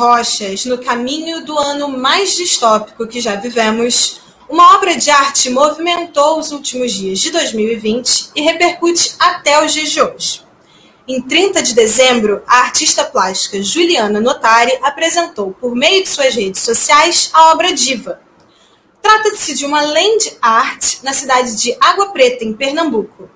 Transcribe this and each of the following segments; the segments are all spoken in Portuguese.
rochas no caminho do ano mais distópico que já vivemos, uma obra de arte movimentou os últimos dias de 2020 e repercute até os dias de hoje. Em 30 de dezembro, a artista plástica Juliana Notari apresentou, por meio de suas redes sociais, a obra Diva. Trata-se de uma land art na cidade de Água Preta, em Pernambuco.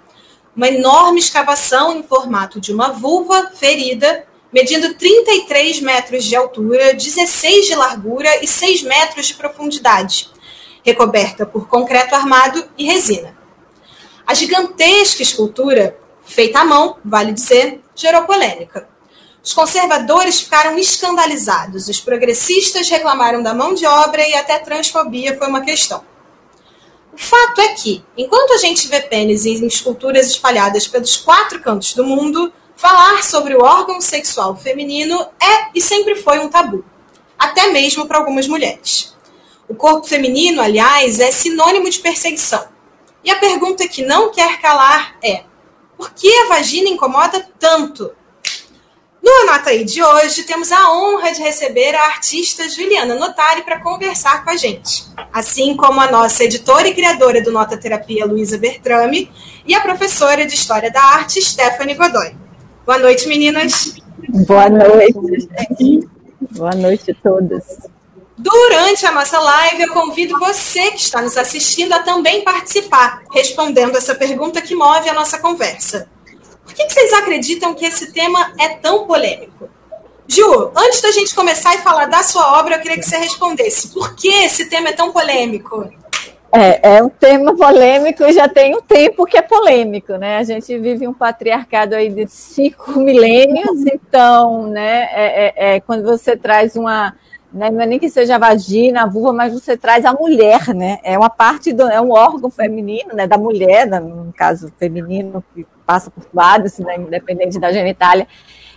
Uma enorme escavação em formato de uma vulva ferida, medindo 33 metros de altura, 16 de largura e 6 metros de profundidade, recoberta por concreto armado e resina. A gigantesca escultura feita à mão, vale dizer, gerou polêmica. Os conservadores ficaram escandalizados, os progressistas reclamaram da mão de obra e até transfobia foi uma questão. O fato é que, enquanto a gente vê pênis em esculturas espalhadas pelos quatro cantos do mundo, falar sobre o órgão sexual feminino é e sempre foi um tabu, até mesmo para algumas mulheres. O corpo feminino, aliás, é sinônimo de perseguição. E a pergunta que não quer calar é: por que a vagina incomoda tanto? No Anota aí de hoje, temos a honra de receber a artista Juliana Notari para conversar com a gente. Assim como a nossa editora e criadora do Nota Terapia, Luísa Bertrame, e a professora de História da Arte, Stephanie Godoy. Boa noite, meninas. Boa noite. Boa noite a todas. Durante a nossa live, eu convido você que está nos assistindo a também participar, respondendo essa pergunta que move a nossa conversa. Por que vocês acreditam que esse tema é tão polêmico? Ju, antes da gente começar e falar da sua obra, eu queria que você respondesse. Por que esse tema é tão polêmico? É, é um tema polêmico e já tem um tempo que é polêmico, né? A gente vive um patriarcado aí de cinco milênios, então, né, é, é, é quando você traz uma né? Não é nem que seja a vagina, a vulva, mas você traz a mulher, né? É uma parte do, é um órgão feminino, né? Da mulher, no caso feminino, que passa por vários, né? independente da genitália.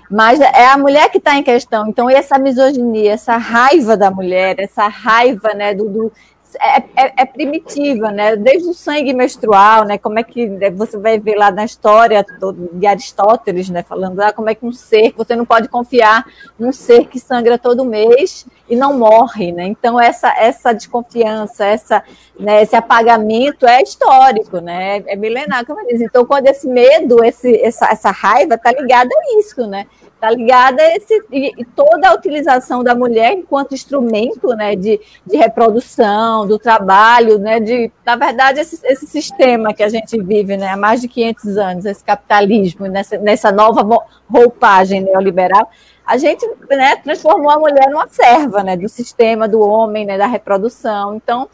Mas é a mulher que está em questão. Então, essa misoginia, essa raiva da mulher, essa raiva né, do, do é, é, é, primitiva, né? Desde o sangue menstrual, né? Como é que você vai ver lá na história de Aristóteles, né? Falando ah, como é que um ser, você não pode confiar num ser que sangra todo mês e não morre, né? Então essa essa desconfiança, essa né, esse apagamento é histórico, né? É milenar, como eu disse. Então quando esse medo, esse essa, essa raiva está ligada a isso, né? Está ligada esse, e, toda a utilização da mulher enquanto instrumento né, de, de reprodução, do trabalho, né, de, na verdade, esse, esse sistema que a gente vive né, há mais de 500 anos, esse capitalismo, nessa, nessa nova roupagem neoliberal, a gente né, transformou a mulher numa serva né, do sistema, do homem, né, da reprodução. Então,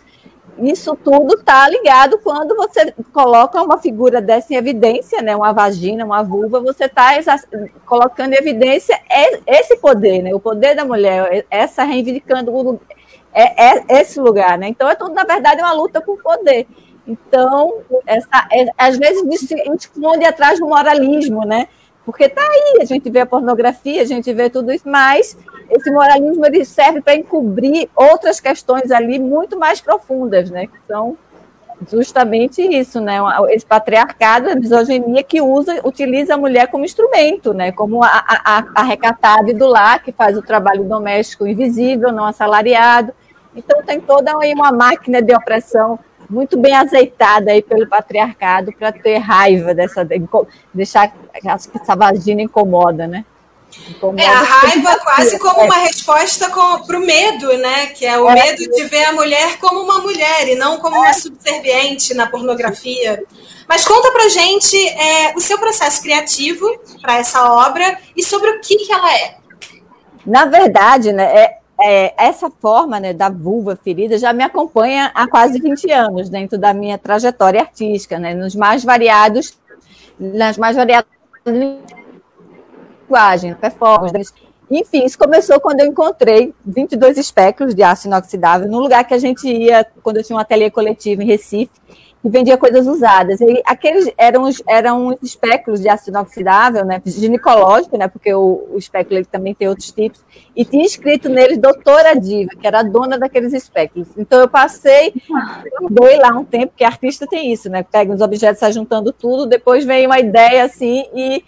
isso tudo está ligado quando você coloca uma figura dessa em evidência, né, uma vagina, uma vulva, você está colocando em evidência esse poder, né, o poder da mulher, essa reivindicando é, é esse lugar, né? Então é tudo na verdade uma luta por poder. Então, essa, é, às vezes se esconde atrás do moralismo, né? Porque está aí, a gente vê a pornografia, a gente vê tudo isso, mas esse moralismo ele serve para encobrir outras questões ali muito mais profundas, né? Que são justamente isso, né? Esse patriarcado, a misoginia que usa, utiliza a mulher como instrumento, né? Como a, a, a recatada do lar, que faz o trabalho doméstico invisível, não assalariado. Então tem toda aí uma máquina de opressão muito bem azeitada aí pelo patriarcado para ter raiva dessa deixar acho que essa vagina incomoda, né? Incomoda é a raiva quase como é. uma resposta para o medo, né? Que é o é. medo de ver a mulher como uma mulher e não como uma subserviente na pornografia. Mas conta pra gente é, o seu processo criativo para essa obra e sobre o que, que ela é. Na verdade, né, é, é, essa forma né, da vulva ferida já me acompanha há quase 20 anos dentro da minha trajetória artística, né, nos mais variados, nas mais variadas linguagens, performances. Enfim, isso começou quando eu encontrei 22 espéculos de aço inoxidável num lugar que a gente ia, quando eu tinha um ateliê coletivo em Recife, e vendia coisas usadas. E aqueles eram, eram espéculos de ácido inoxidável, né, ginecológico, né, porque o, o espéculo ele também tem outros tipos, e tinha escrito neles doutora Diva, que era a dona daqueles espéculos. Então eu passei, dei lá um tempo, porque artista tem isso, né, pega os objetos, sai juntando tudo, depois vem uma ideia assim, e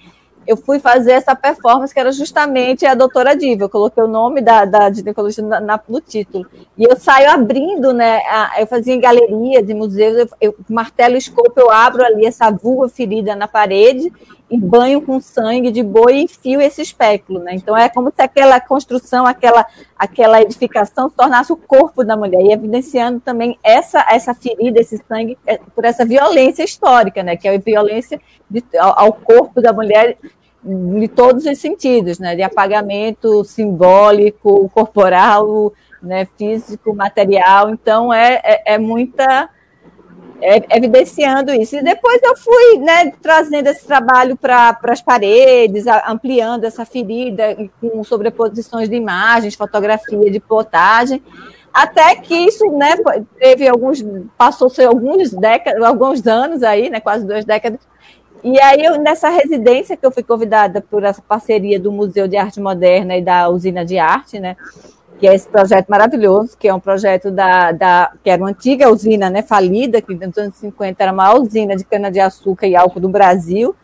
eu fui fazer essa performance que era justamente a doutora Diva. Eu coloquei o nome da, da ginecologia na, na, no título. E eu saio abrindo, né? A, eu fazia em galeria de museus, eu, eu martelo escopo, eu abro ali essa vulva ferida na parede e banho com sangue de boi e enfio esse espéculo, né? Então é como se aquela construção, aquela, aquela edificação se tornasse o corpo da mulher e evidenciando também essa essa ferida, esse sangue é, por essa violência histórica, né? Que é a violência de, ao, ao corpo da mulher de todos os sentidos, né? De apagamento simbólico, corporal, né? Físico, material. Então é, é, é muita evidenciando isso. E depois eu fui né, trazendo esse trabalho para as paredes, ampliando essa ferida com sobreposições de imagens, fotografia de plotagem, até que isso né, teve alguns, passou-se alguns décadas, alguns anos aí, né, quase duas décadas, e aí, eu, nessa residência que eu fui convidada por essa parceria do Museu de Arte Moderna e da Usina de Arte, né? Que é esse projeto maravilhoso, que é um projeto da, da que era uma antiga usina, né, falida, que nos anos 50 era a maior usina de cana-de-açúcar e álcool do Brasil.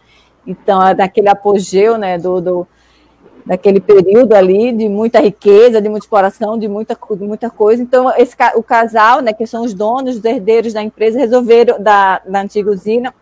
Então, é daquele apogeu, né, do, do, daquele período ali de muita riqueza, de muita exploração, de muita, de muita coisa. Então, esse, o casal, né, que são os donos, os herdeiros da empresa, resolveram, da, da antiga usina,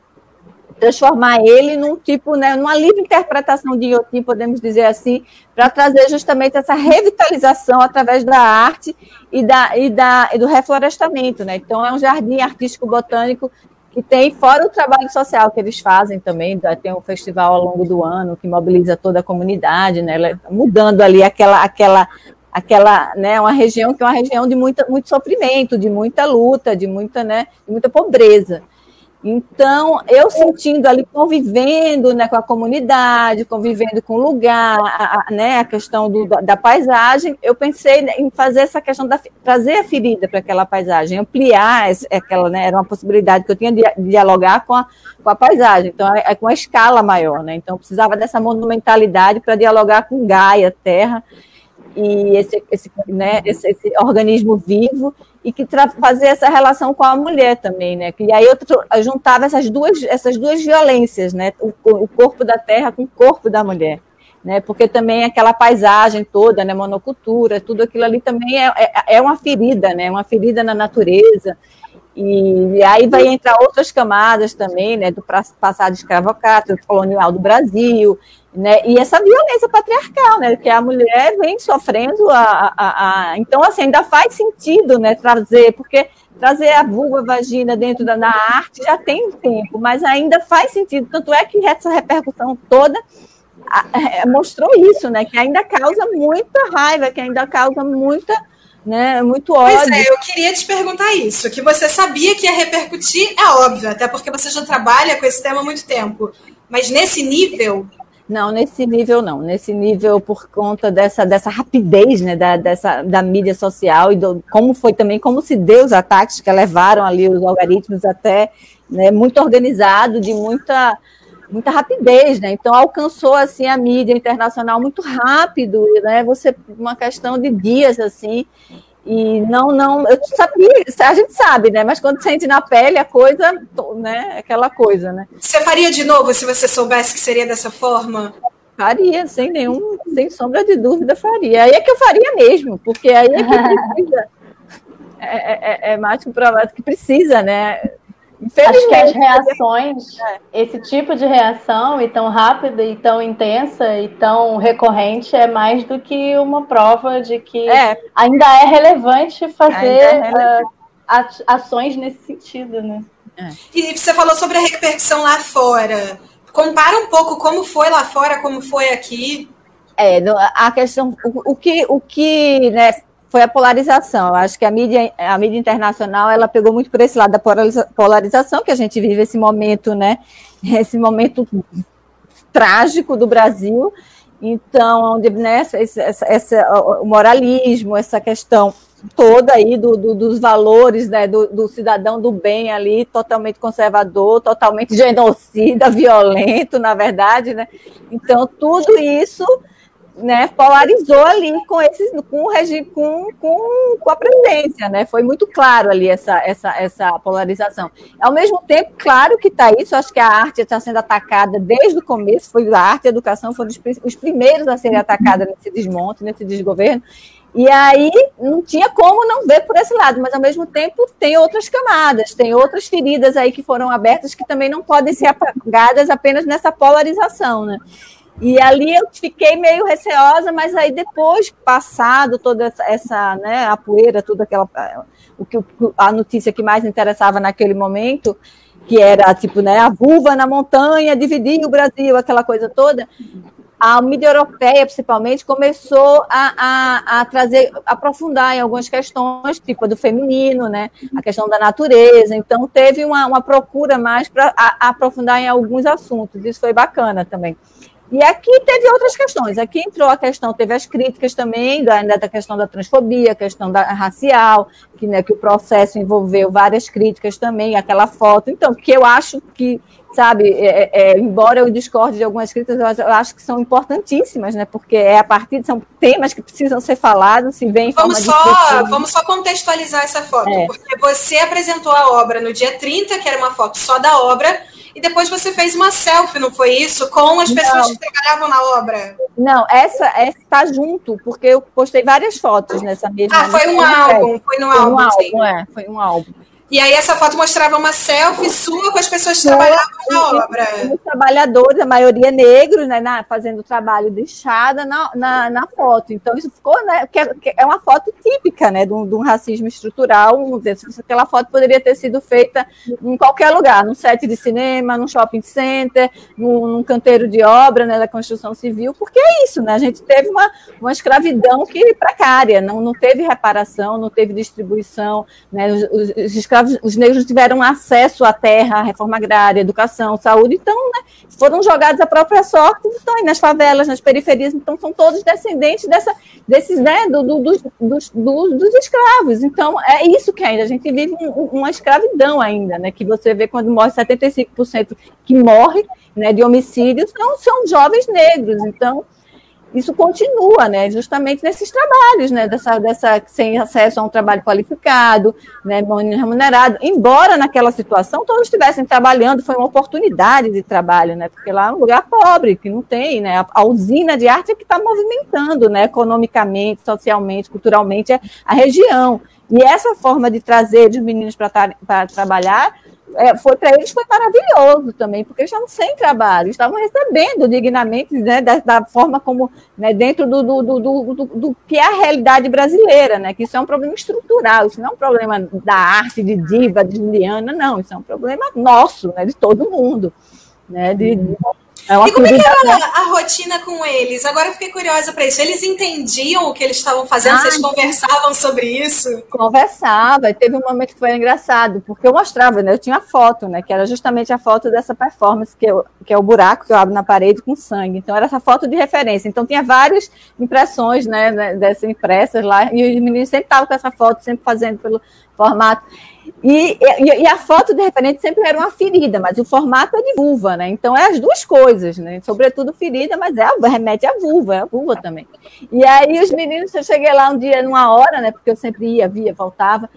transformar ele num tipo, né, numa livre interpretação de Iotim, podemos dizer assim, para trazer justamente essa revitalização através da arte e, da, e, da, e do reflorestamento. Né? Então, é um jardim artístico botânico que tem, fora o trabalho social que eles fazem também, tem um festival ao longo do ano que mobiliza toda a comunidade, né, mudando ali aquela, aquela, aquela, né, uma região que é uma região de muita, muito sofrimento, de muita luta, de muita, né, de muita pobreza. Então, eu sentindo ali, convivendo né, com a comunidade, convivendo com o lugar, a, a, né, a questão do, da, da, paisagem, eu pensei em fazer essa questão, da, trazer a ferida para aquela paisagem, ampliar essa, aquela, né, era uma possibilidade que eu tinha de, de dialogar com a, com a paisagem, então é, é com a escala maior, né, então eu precisava dessa monumentalidade para dialogar com Gaia, terra, e esse, esse, né, esse, esse organismo vivo e que fazer essa relação com a mulher também, né? E aí eu, juntava essas duas, essas duas violências, né? O, o, corpo da terra com o corpo da mulher, né? Porque também aquela paisagem toda, né? Monocultura, tudo aquilo ali também é, é, é uma ferida, né? Uma ferida na natureza. E, e, aí vai entrar outras camadas também, né? Do passado escravocrata, colonial do Brasil, né? E essa violência patriarcal, né? Que a mulher vem sofrendo a, a, a, então assim ainda faz sentido, né? Trazer porque trazer a vulva, a vagina dentro da, da arte já tem um tempo, mas ainda faz sentido. Tanto é que essa repercussão toda é, mostrou isso, né? Que ainda causa muita raiva, que ainda causa muita né? Muito ódio. Pois é, eu queria te perguntar isso, que você sabia que ia repercutir, é óbvio, até porque você já trabalha com esse tema há muito tempo. Mas nesse nível, não, nesse nível não. Nesse nível, por conta dessa, dessa rapidez né, da, dessa, da mídia social e do, como foi também, como se deu os ataques que levaram ali os algoritmos até né, muito organizado, de muita, muita rapidez, né? Então alcançou assim a mídia internacional muito rápido, né? Você uma questão de dias assim. E não, não, eu sabia, a gente sabe, né? Mas quando sente na pele a coisa, né? Aquela coisa, né? Você faria de novo se você soubesse que seria dessa forma? Faria, sem nenhum, sem sombra de dúvida, faria. Aí é que eu faria mesmo, porque aí é que precisa. É, é, é, é mais comprovado que precisa, né? Acho que as reações, é. esse tipo de reação, e tão rápida, e tão intensa, e tão recorrente, é mais do que uma prova de que é. ainda é relevante fazer é relevante. Uh, ações nesse sentido, né? É. E você falou sobre a repercussão lá fora. Compara um pouco como foi lá fora, como foi aqui. É, a questão, o, o que, o que né, foi a polarização. Acho que a mídia, a mídia internacional ela pegou muito por esse lado da polarização que a gente vive esse momento, né? Esse momento trágico do Brasil. Então, onde né, esse, essa, essa, o moralismo, essa questão toda aí do, do, dos valores né, do, do, cidadão do bem ali, totalmente conservador, totalmente genocida, violento, na verdade, né? Então, tudo isso né, polarizou ali com esses, com o regime, com, com, com a presidência, né? Foi muito claro ali essa, essa, essa polarização. Ao mesmo tempo, claro que está isso, acho que a arte está sendo atacada desde o começo, foi a arte e a educação foram os, os primeiros a serem atacadas nesse desmonte, nesse desgoverno. E aí não tinha como não ver por esse lado, mas ao mesmo tempo tem outras camadas, tem outras feridas aí que foram abertas que também não podem ser apagadas apenas nessa polarização, né? E ali eu fiquei meio receosa, mas aí depois, passado toda essa, né, a poeira, toda aquela o que a notícia que mais interessava naquele momento, que era tipo, né, a vulva na montanha dividir o Brasil, aquela coisa toda a mídia europeia, principalmente, começou a, a, a, trazer, aprofundar em algumas questões, tipo a do feminino, né? a questão da natureza. Então, teve uma, uma procura mais para aprofundar em alguns assuntos. Isso foi bacana também. E aqui teve outras questões. Aqui entrou a questão, teve as críticas também da, da questão da transfobia, questão da racial, que, né, que o processo envolveu várias críticas também, aquela foto. Então, que eu acho que sabe, é, é, é, embora eu discorde de algumas críticas, eu acho que são importantíssimas, né? Porque é a partir são temas que precisam ser falados, se vem vamos só Vamos só contextualizar essa foto, é. porque você apresentou a obra no dia 30, que era uma foto só da obra, e depois você fez uma selfie, não foi isso? Com as pessoas não. que trabalhavam na obra. Não, essa está junto, porque eu postei várias fotos nessa mesma. Ah, foi um álbum, foi no foi álbum. Um álbum, é, foi um álbum. E aí essa foto mostrava uma selfie sua com as pessoas que trabalhavam na obra. Os trabalhadores, a maioria negros, né, na, fazendo trabalho de enxada na, na, na, foto. Então isso ficou, né, que é, que é uma foto típica, né, de um, de um racismo estrutural. Um, aquela foto poderia ter sido feita em qualquer lugar, num set de cinema, num shopping center, num, num canteiro de obra, né, da construção civil, porque é isso, né, a gente teve uma, uma escravidão que precária, não, não teve reparação, não teve distribuição, né, os, os, os os negros tiveram acesso à terra, à reforma agrária, educação, saúde, então, né, foram jogados à própria sorte, estão aí nas favelas, nas periferias, então são todos descendentes dessa, desses, né, do, do, dos, dos, dos, escravos. Então, é isso que ainda, a gente vive um, uma escravidão ainda, né, que você vê quando morre 75% que morre, né, de homicídios, são, são jovens negros, então isso continua, né, justamente nesses trabalhos, né, dessa, dessa sem acesso a um trabalho qualificado, né, remunerado. Embora naquela situação todos estivessem trabalhando, foi uma oportunidade de trabalho, né, porque lá é um lugar pobre que não tem, né, a, usina de arte é que está movimentando, né, economicamente, socialmente, culturalmente a, a região. E essa forma de trazer os meninos para trabalhar é, foi para eles foi maravilhoso também, porque eles estavam sem trabalho, estavam recebendo dignamente, né, da, da forma como, né, dentro do, do, do, do, que é a realidade brasileira, né, que isso é um problema estrutural, isso não é um problema da arte de diva, de Juliana, não, isso é um problema nosso, né, de todo mundo, né, de, de é e como é que era a, a, rotina com eles? Agora eu fiquei curiosa para isso. Eles entendiam o que eles estavam fazendo? Ai, Vocês conversavam sobre isso? Conversava. E teve um momento que foi engraçado, porque eu mostrava, né? Eu tinha foto, né? Que era justamente a foto dessa performance, que, eu, que é o buraco que eu abro na parede com sangue. Então era essa foto de referência. Então tinha várias impressões, né? né dessas impressas lá. E os meninos sempre estavam com essa foto, sempre fazendo pelo formato. E, e, e, a foto de referente sempre era uma ferida, mas o formato é de vulva, né? Então é as duas coisas, né? Sobretudo ferida, mas é remete à vulva, é a vulva também. E aí os meninos, eu cheguei lá um dia numa hora, né? Porque eu sempre ia, via, voltava.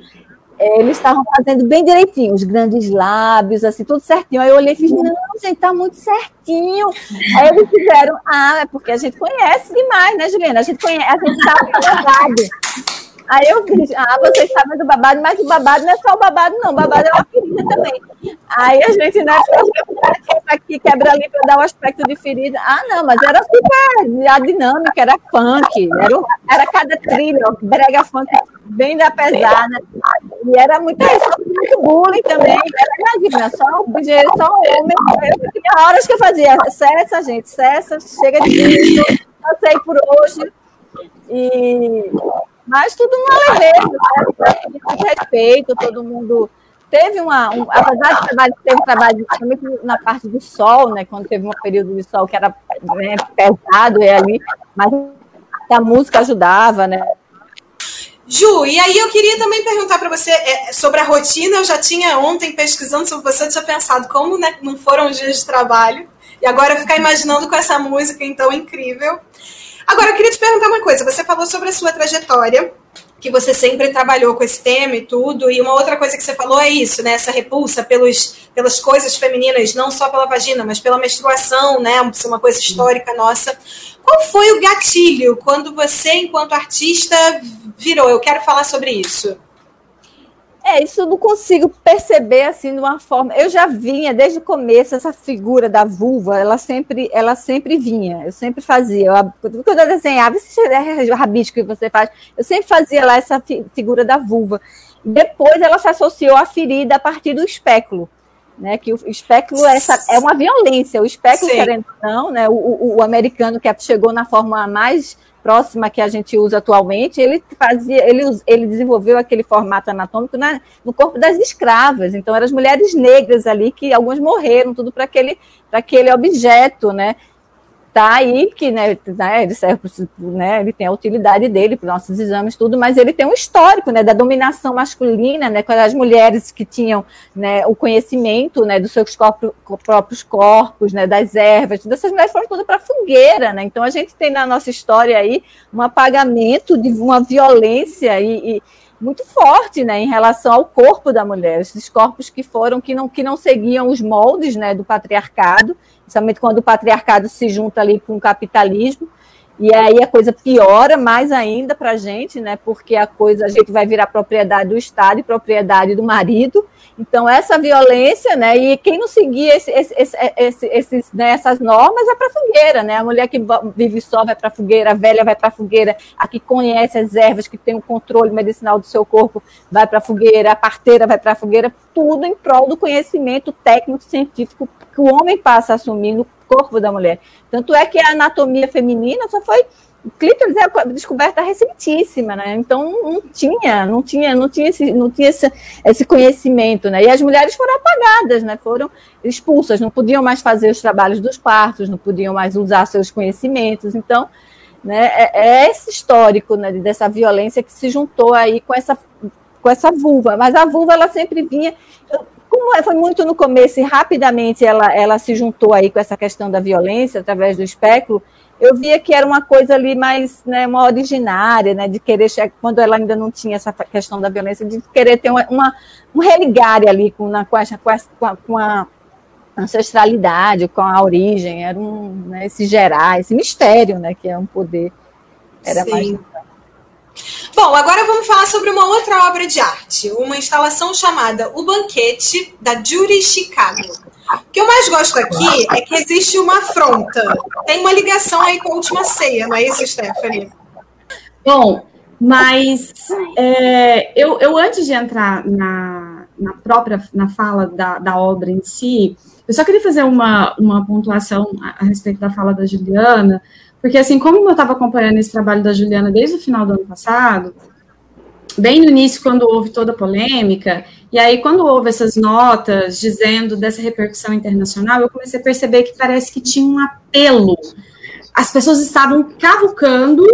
Eles estavam fazendo bem direitinho, os grandes lábios, assim, tudo certinho. Aí eu olhei e fiz, não, gente, tá muito certinho. Aí eles fizeram, ah, é porque a gente conhece demais, né, Juliana? A gente conhece, a gente sabe o. Aí eu disse, ah, vocês sabem do babado, mas o babado não é só o babado, não. O babado é uma ferida também. Aí a gente, né, aqui, quebra ali para dar o um aspecto de ferida. Ah, não, mas era super a dinâmica, era funk, era, era cada trilha, brega funk bem da pesada. E era muito, muito bullying também. Era, imagina, só, só homem. Tinha horas que eu fazia, cessa, gente, cessa, chega de eu sei por hoje. E mas tudo numa leveza, né? respeito, todo mundo teve uma, um, apesar de trabalho, teve trabalho principalmente na parte do sol, né, quando teve um período de sol que era né, pesado e ali, mas a música ajudava, né? Ju, e aí eu queria também perguntar para você é, sobre a rotina. Eu já tinha ontem pesquisando sobre você, eu tinha pensado como né, não foram os dias de trabalho, e agora ficar imaginando com essa música então incrível. Agora, eu queria te perguntar uma coisa. Você falou sobre a sua trajetória, que você sempre trabalhou com esse tema e tudo, e uma outra coisa que você falou é isso, né? Essa repulsa pelos, pelas coisas femininas, não só pela vagina, mas pela menstruação, né? Isso é uma coisa histórica nossa. Qual foi o gatilho quando você, enquanto artista, virou? Eu quero falar sobre isso. É, isso eu não consigo perceber assim de uma forma. Eu já vinha desde o começo essa figura da vulva, ela sempre, ela sempre vinha. Eu sempre fazia. Eu, quando eu desenhava esse rabisco que você faz, eu sempre fazia lá essa figura da vulva. Depois ela se associou à ferida a partir do espéculo. Né, que o espéculo é, essa, é uma violência. O espéculo, Sim. querendo ou não, né, o, o, o americano que chegou na forma mais próxima que a gente usa atualmente, ele fazia, ele, ele desenvolveu aquele formato anatômico na, no corpo das escravas. Então, eram as mulheres negras ali que algumas morreram, tudo para aquele, aquele objeto, né? Tá aí que né, né ele serve né, ele tem a utilidade dele para nossos exames tudo, mas ele tem um histórico né, da dominação masculina, né, com as mulheres que tinham né, o conhecimento né, dos seus próprios corpos, né, das ervas, todas essas mulheres foram todas para fogueira, né? Então a gente tem na nossa história aí um apagamento de uma violência e, e muito forte, né, em relação ao corpo da mulher, esses corpos que foram que não que não seguiam os moldes, né, do patriarcado principalmente quando o patriarcado se junta ali com o capitalismo, e aí a coisa piora mais ainda para a gente, né? Porque a coisa a gente vai virar propriedade do Estado e propriedade do marido. Então essa violência, né? E quem não seguir esse, esse, esse, esses, né, essas normas é para fogueira, né? A mulher que vive só vai para fogueira, a velha vai para fogueira, a que conhece as ervas, que tem o controle medicinal do seu corpo vai para fogueira, a parteira vai para fogueira, tudo em prol do conhecimento técnico científico que o homem passa a assumir no corpo da mulher. Tanto é que a anatomia feminina só foi o clítoris é descoberta recentíssima, né? Então não tinha, não tinha, não tinha esse, não tinha esse, esse conhecimento, né? E as mulheres foram apagadas, né? Foram expulsas, não podiam mais fazer os trabalhos dos partos, não podiam mais usar seus conhecimentos. Então, né? É, é esse histórico né, dessa violência que se juntou aí com essa com essa vulva, mas a vulva ela sempre vinha, como é, foi muito no começo e rapidamente ela, ela se juntou aí com essa questão da violência através do espéculo, eu via que era uma coisa ali mais, né, uma originária, né, de querer, quando ela ainda não tinha essa questão da violência, de querer ter uma, uma um religar ali com, na, com, a, com, a, com a ancestralidade, com a origem, era um, né, esse gerar, esse mistério, né, que é um poder, era Sim. mais Bom, agora vamos falar sobre uma outra obra de arte, uma instalação chamada O Banquete, da Judy Chicago. O que eu mais gosto aqui é que existe uma afronta. Tem uma ligação aí com a última ceia, não é isso, Stephanie? Bom, mas é, eu, eu, antes de entrar na, na própria na fala da, da obra em si, eu só queria fazer uma, uma pontuação a, a respeito da fala da Juliana, porque, assim, como eu estava acompanhando esse trabalho da Juliana desde o final do ano passado, bem no início, quando houve toda a polêmica, e aí, quando houve essas notas dizendo dessa repercussão internacional, eu comecei a perceber que parece que tinha um apelo. As pessoas estavam cavucando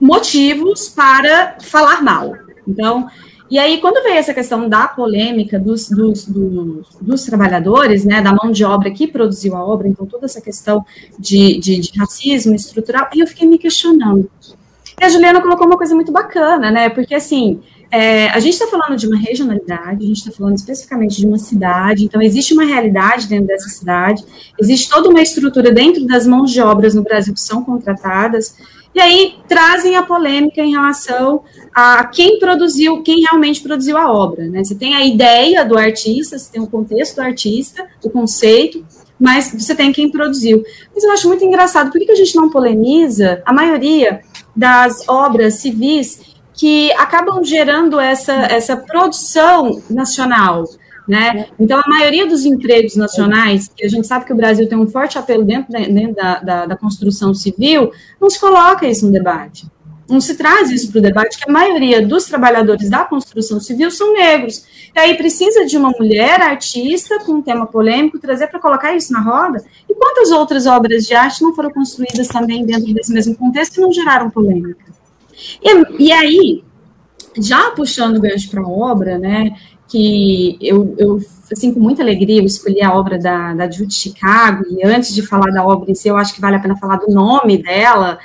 motivos para falar mal. Então, e aí, quando veio essa questão da polêmica dos, dos, dos, dos, trabalhadores, né, da mão de obra que produziu a obra, então toda essa questão de, de, de racismo estrutural, eu fiquei me questionando. E a Juliana colocou uma coisa muito bacana, né, porque assim, é, a gente está falando de uma regionalidade, a gente está falando especificamente de uma cidade, então existe uma realidade dentro dessa cidade, existe toda uma estrutura dentro das mãos de obras no Brasil que são contratadas, e aí trazem a polêmica em relação a quem produziu, quem realmente produziu a obra. Né? Você tem a ideia do artista, você tem o contexto do artista, o conceito, mas você tem quem produziu. Mas eu acho muito engraçado, por que a gente não polemiza a maioria das obras civis que acabam gerando essa, essa produção nacional? Né? Então, a maioria dos empregos nacionais, que a gente sabe que o Brasil tem um forte apelo dentro, da, dentro da, da, da construção civil, não se coloca isso no debate. Não se traz isso para o debate, que a maioria dos trabalhadores da construção civil são negros. E aí precisa de uma mulher artista com um tema polêmico trazer para colocar isso na roda. E quantas outras obras de arte não foram construídas também dentro desse mesmo contexto e não geraram polêmica? E, e aí, já puxando o gancho para a obra, né, que eu, eu assim, com muita alegria, eu escolhi a obra da, da Judy Chicago, e antes de falar da obra em si, eu acho que vale a pena falar do nome dela,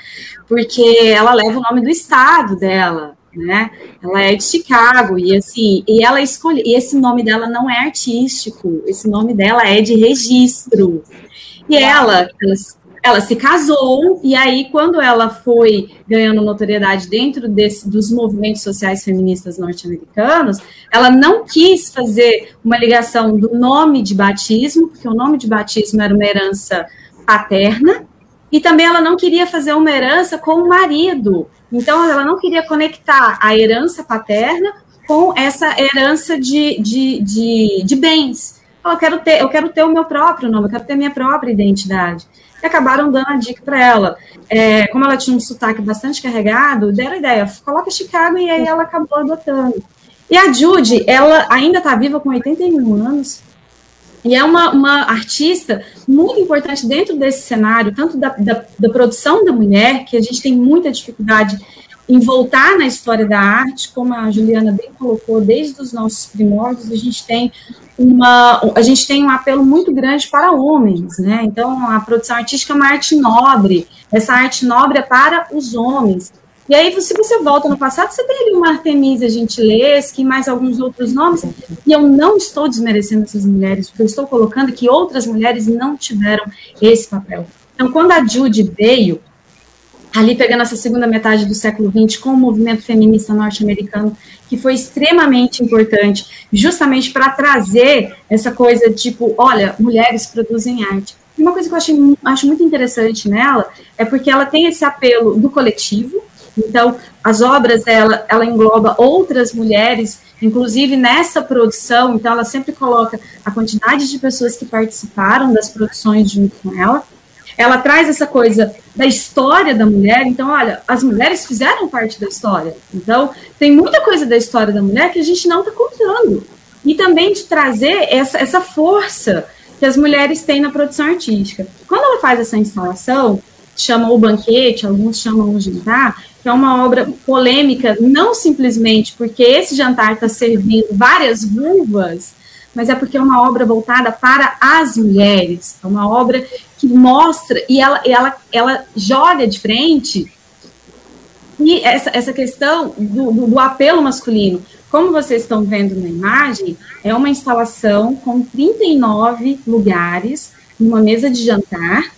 porque ela leva o nome do estado dela, né? Ela é de Chicago, e assim, e ela escolhe, e esse nome dela não é artístico, esse nome dela é de registro. E ela, ela ela se casou, e aí, quando ela foi ganhando notoriedade dentro desse, dos movimentos sociais feministas norte-americanos, ela não quis fazer uma ligação do nome de batismo, porque o nome de batismo era uma herança paterna, e também ela não queria fazer uma herança com o marido. Então, ela não queria conectar a herança paterna com essa herança de, de, de, de bens. Eu quero, ter, eu quero ter o meu próprio nome, eu quero ter minha própria identidade e acabaram dando a dica para ela. É, como ela tinha um sotaque bastante carregado, deram a ideia, coloca Chicago, e aí ela acabou adotando. E a Judy, ela ainda está viva com 81 anos, e é uma, uma artista muito importante dentro desse cenário, tanto da, da, da, produção da mulher, que a gente tem muita dificuldade em voltar na história da arte, como a Juliana bem colocou, desde os nossos primórdios, a gente tem uma, a gente tem um apelo muito grande para homens, né? Então, a produção artística é uma arte nobre, essa arte nobre é para os homens. E aí, se você volta no passado, você tem ali uma Artemisia Gentileschi e mais alguns outros nomes, e eu não estou desmerecendo essas mulheres, porque eu estou colocando que outras mulheres não tiveram esse papel. Então, quando a Judy veio, ali pegando essa segunda metade do século XX, com o movimento feminista norte-americano, que foi extremamente importante, justamente para trazer essa coisa tipo, olha, mulheres produzem arte. E uma coisa que eu acho, acho muito interessante nela é porque ela tem esse apelo do coletivo, então, as obras dela, ela engloba outras mulheres, inclusive nessa produção, então ela sempre coloca a quantidade de pessoas que participaram das produções junto com ela, ela traz essa coisa da história da mulher. Então, olha, as mulheres fizeram parte da história. Então, tem muita coisa da história da mulher que a gente não está contando. E também de trazer essa, essa força que as mulheres têm na produção artística. Quando ela faz essa instalação, chama o banquete, alguns chamam o jantar, que é uma obra polêmica, não simplesmente porque esse jantar está servindo várias vulvas, mas é porque é uma obra voltada para as mulheres, é uma obra que mostra e ela, ela, ela joga de frente e essa, essa questão do, do, do apelo masculino. Como vocês estão vendo na imagem, é uma instalação com 39 lugares, numa mesa de jantar.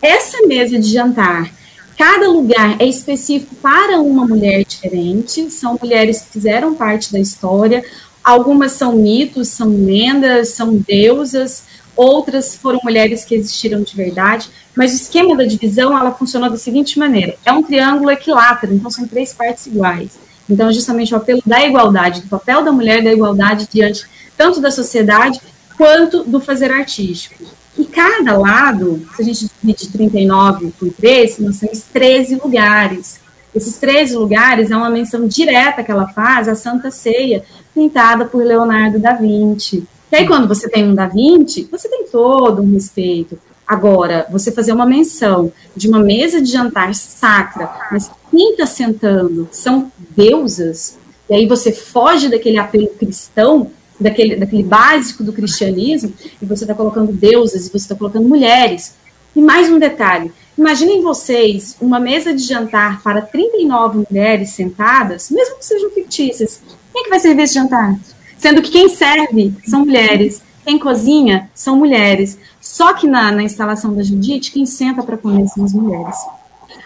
Essa mesa de jantar Cada lugar é específico para uma mulher diferente, são mulheres que fizeram parte da história, Algumas são mitos, são lendas, são deusas, outras foram mulheres que existiram de verdade, mas o esquema da divisão, ela funcionou da seguinte maneira, é um triângulo equilátero, então são três partes iguais. Então, justamente o apelo da igualdade, do papel da mulher da igualdade diante tanto da sociedade quanto do fazer artístico. E cada lado, se a gente divide 39 por 13, nós temos 13 lugares. Esses 13 lugares é uma menção direta que ela faz à Santa Ceia, pintada por Leonardo da Vinci. E aí, quando você tem um da Vinci, você tem todo um respeito. Agora, você fazer uma menção de uma mesa de jantar sacra, mas quem está sentando são deusas, e aí você foge daquele apelo cristão, daquele, daquele básico do cristianismo, e você está colocando deusas, e você está colocando mulheres. E mais um detalhe: imaginem vocês uma mesa de jantar para 39 mulheres sentadas, mesmo que sejam fictícias, quem é que vai servir esse jantar? Sendo que quem serve são mulheres, quem cozinha são mulheres. Só que na, na instalação da Judite, quem senta para comer são as mulheres.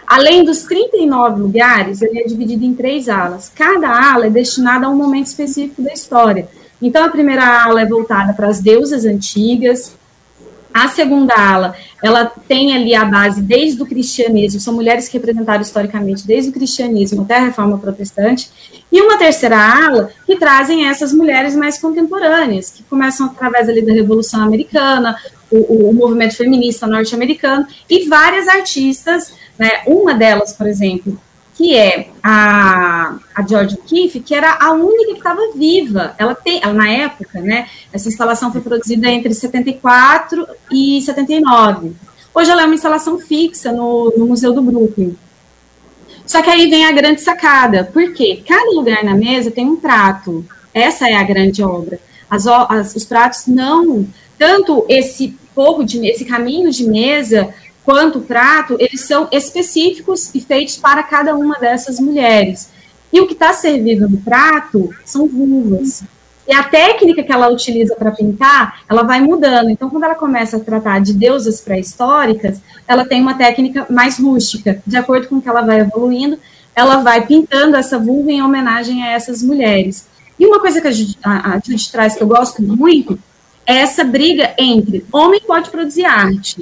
Além dos 39 lugares, ele é dividido em três alas. Cada ala é destinada a um momento específico da história. Então, a primeira ala é voltada para as deusas antigas, a segunda ala, ela tem ali a base desde o cristianismo, são mulheres que representaram historicamente desde o cristianismo até a reforma protestante, e uma terceira ala que trazem essas mulheres mais contemporâneas, que começam através ali da Revolução Americana, o, o movimento feminista norte-americano, e várias artistas, né, uma delas, por exemplo, que é a, a George O'Keeffe, que era a única que estava viva. Ela tem, ela, na época, né? Essa instalação foi produzida entre 74 e 79. Hoje ela é uma instalação fixa no, no Museu do Brooklyn. Só que aí vem a grande sacada, porque cada lugar na mesa tem um prato. Essa é a grande obra. As, as, os pratos não, tanto esse forro de esse caminho de mesa quanto o prato, eles são específicos e feitos para cada uma dessas mulheres. E o que está servido no prato são vulvas. E a técnica que ela utiliza para pintar, ela vai mudando. Então, quando ela começa a tratar de deusas pré-históricas, ela tem uma técnica mais rústica. De acordo com que ela vai evoluindo, ela vai pintando essa vulva em homenagem a essas mulheres. E uma coisa que a Judith, a, a traz que eu gosto muito é essa briga entre homem pode produzir arte,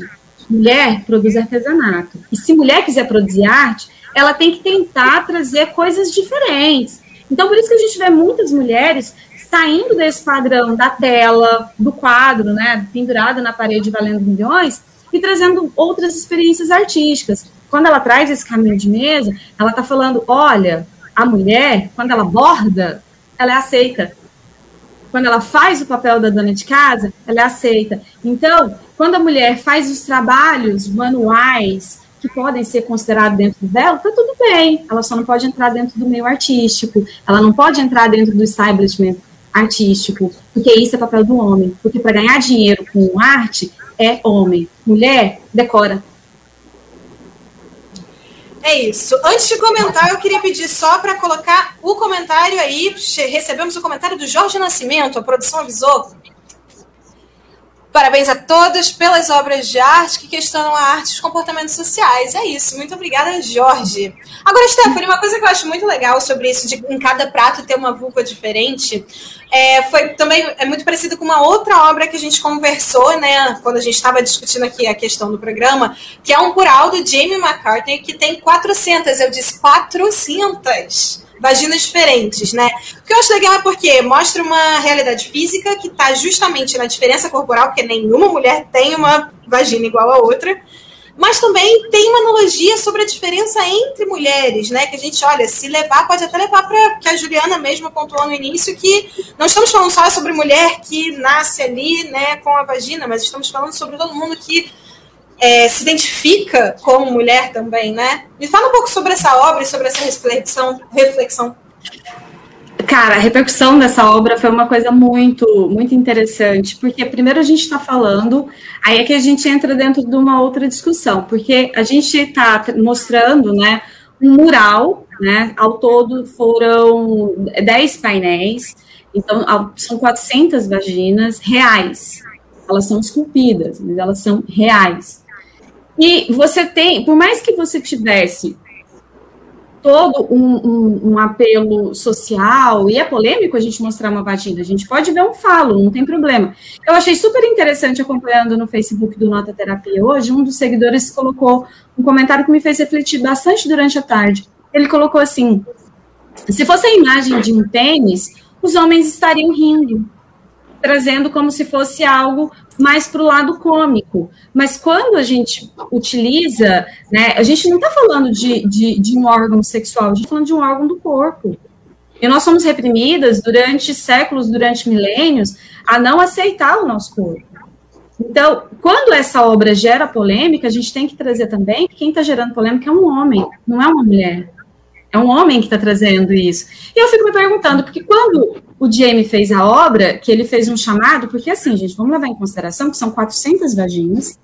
mulher produz artesanato. E se mulher quiser produzir arte, ela tem que tentar trazer coisas diferentes. Então, por isso que a gente vê muitas mulheres saindo desse padrão da tela, do quadro, né, pendurado na parede valendo milhões, e trazendo outras experiências artísticas. Quando ela traz esse caminho de mesa, ela está falando: olha, a mulher, quando ela borda, ela é aceita. Quando ela faz o papel da dona de casa, ela aceita. Então, quando a mulher faz os trabalhos manuais que podem ser considerados dentro dela, tá tudo bem. Ela só não pode entrar dentro do meio artístico, ela não pode entrar dentro do establishment artístico, porque isso é papel do homem. Porque para ganhar dinheiro com arte é homem. Mulher decora. É isso. Antes de comentar, eu queria pedir só para colocar o comentário aí. Recebemos o comentário do Jorge Nascimento, a produção avisou Parabéns a todos pelas obras de arte que questionam a arte e os comportamentos sociais. É isso. Muito obrigada, Jorge. Agora, Stephanie, uma coisa que eu acho muito legal sobre isso de em cada prato ter uma vulva diferente é, foi também é muito parecido com uma outra obra que a gente conversou, né, quando a gente estava discutindo aqui a questão do programa, que é um mural do Jamie McCartney que tem 400, eu disse 400 vaginas diferentes, né? O que eu acho legal é porque mostra uma realidade física que está justamente na diferença corporal, porque nenhuma mulher tem uma vagina igual a outra. Mas também tem uma analogia sobre a diferença entre mulheres, né? Que a gente, olha, se levar, pode até levar para que a Juliana mesma pontuou no início, que não estamos falando só sobre mulher que nasce ali, né, com a vagina, mas estamos falando sobre todo mundo que é, se identifica como mulher também, né? Me fala um pouco sobre essa obra e sobre essa reflexão. reflexão. Cara, a repercussão dessa obra foi uma coisa muito, muito interessante, porque primeiro a gente está falando, aí é que a gente entra dentro de uma outra discussão, porque a gente está mostrando, né, um mural, né, ao todo foram 10 painéis, então são 400 vaginas reais, elas são esculpidas, mas elas são reais. E você tem, por mais que você tivesse todo um, um, um, apelo social, e é polêmico a gente mostrar uma vagina, a gente pode ver um falo, não tem problema. Eu achei super interessante acompanhando no Facebook do Nota Terapia hoje, um dos seguidores colocou um comentário que me fez refletir bastante durante a tarde. Ele colocou assim: se fosse a imagem de um tênis, os homens estariam rindo, trazendo como se fosse algo mais para o lado cômico. Mas quando a gente utiliza, né, a gente não está falando de, de, de, um órgão sexual, a gente está falando de um órgão do corpo. E nós somos reprimidas durante séculos, durante milênios, a não aceitar o nosso corpo. Então, quando essa obra gera polêmica, a gente tem que trazer também que quem está gerando polêmica é um homem, não é uma mulher. É um homem que está trazendo isso. E eu fico me perguntando, porque quando o Jamie fez a obra, que ele fez um chamado, porque assim, gente, vamos levar em consideração que são 400 vaginas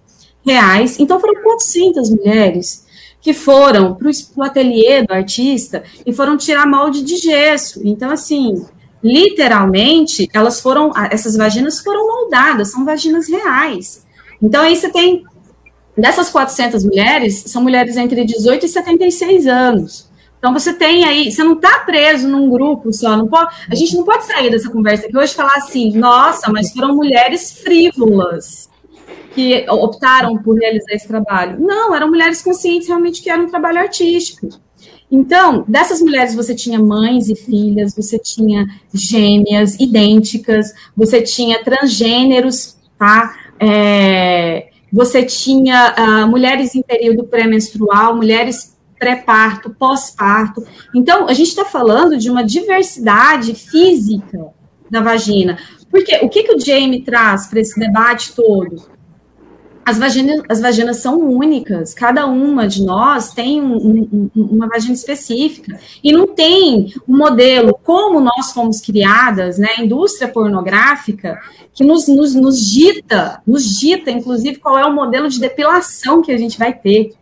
reais, então foram 400 mulheres que foram para o ateliê do artista e foram tirar molde de gesso. Então, assim, literalmente, elas foram, essas vaginas foram moldadas, são vaginas reais. Então, aí você tem, dessas 400 mulheres, são mulheres entre 18 e 76 anos. Então você tem aí, você não está preso num grupo só, não pode, a gente não pode sair dessa conversa aqui hoje falar assim, nossa, mas foram mulheres frívolas que optaram por realizar esse trabalho. Não, eram mulheres conscientes realmente que era um trabalho artístico. Então, dessas mulheres você tinha mães e filhas, você tinha gêmeas idênticas, você tinha transgêneros, tá? É, você tinha uh, mulheres em período pré-menstrual, mulheres pré-parto, pós-parto. Então, a gente está falando de uma diversidade física da vagina. Porque o que, que o Jamie traz para esse debate todo? as vaginas, as vaginas são únicas, cada uma de nós tem um, um, uma vagina específica, e não tem um modelo como nós fomos criadas, né, a indústria pornográfica, que nos, nos, nos dita, nos dita, inclusive, qual é o modelo de depilação que a gente vai ter.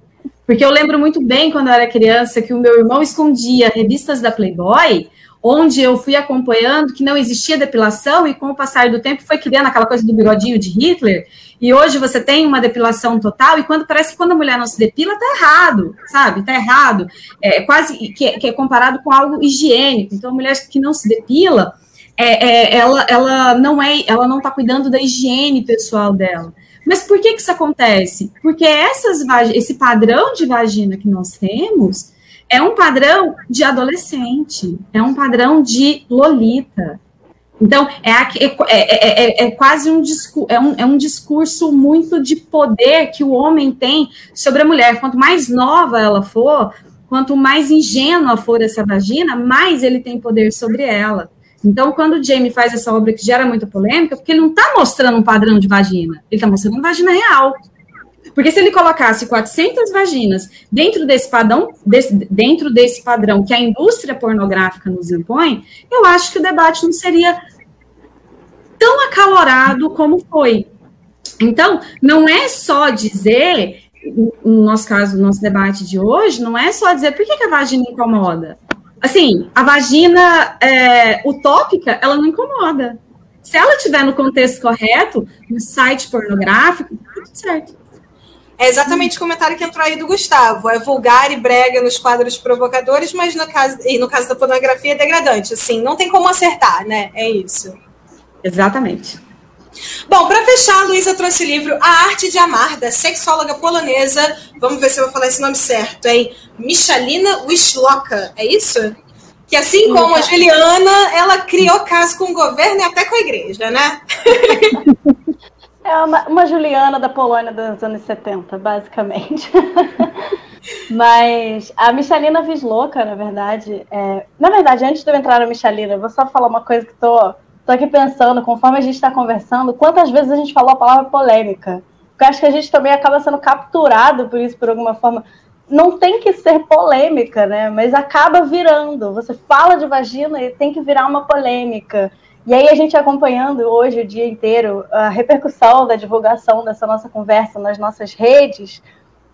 Porque eu lembro muito bem, quando eu era criança, que o meu irmão escondia revistas da Playboy, onde eu fui acompanhando que não existia depilação, e com o passar do tempo foi criando aquela coisa do bigodinho de Hitler, e hoje você tem uma depilação total, e quando parece que quando a mulher não se depila, tá errado, sabe? Tá errado. É quase que, que é comparado com algo higiênico. Então, a mulher que não se depila, é, é, ela, ela não é, ela não tá cuidando da higiene pessoal dela. Mas por que, que isso acontece? Porque essas, esse padrão de vagina que nós temos é um padrão de adolescente, é um padrão de lolita, então, é, é, é, é, quase um, discurso, é, um, é um discurso muito de poder que o homem tem sobre a mulher. Quanto mais nova ela for, quanto mais ingênua for essa vagina, mais ele tem poder sobre ela. Então, quando o Jamie faz essa obra que gera muita polêmica, porque ele não está mostrando um padrão de vagina, ele está mostrando uma vagina real. Porque se ele colocasse 400 vaginas dentro desse padrão, desse, dentro desse padrão que a indústria pornográfica nos impõe, eu acho que o debate não seria tão acalorado como foi. Então, não é só dizer, no nosso caso, no nosso debate de hoje, não é só dizer por que, que a vagina incomoda. Assim, a vagina é, utópica, ela não incomoda. Se ela estiver no contexto correto, no site pornográfico, tá tudo certo. É exatamente o comentário que entrou aí do Gustavo. É vulgar e brega nos quadros provocadores, mas no caso, e no caso da pornografia é degradante. Assim, não tem como acertar, né? É isso. Exatamente. Bom, para fechar, a Luísa trouxe o livro A Arte de Amar, da sexóloga polonesa. Vamos ver se eu vou falar esse nome certo, hein? Michalina Wisloka, é isso? Que assim como a Juliana, ela criou caso com o governo e até com a igreja, né? É uma, uma Juliana da Polônia dos anos 70, basicamente. Mas a Michalina Visloka, na verdade, é... na verdade, antes de eu entrar na Michalina, eu vou só falar uma coisa que tô, tô aqui pensando, conforme a gente está conversando, quantas vezes a gente falou a palavra polêmica. Porque acho que a gente também acaba sendo capturado por isso, por alguma forma. Não tem que ser polêmica, né? Mas acaba virando. Você fala de vagina e tem que virar uma polêmica. E aí a gente acompanhando hoje o dia inteiro a repercussão da divulgação dessa nossa conversa nas nossas redes,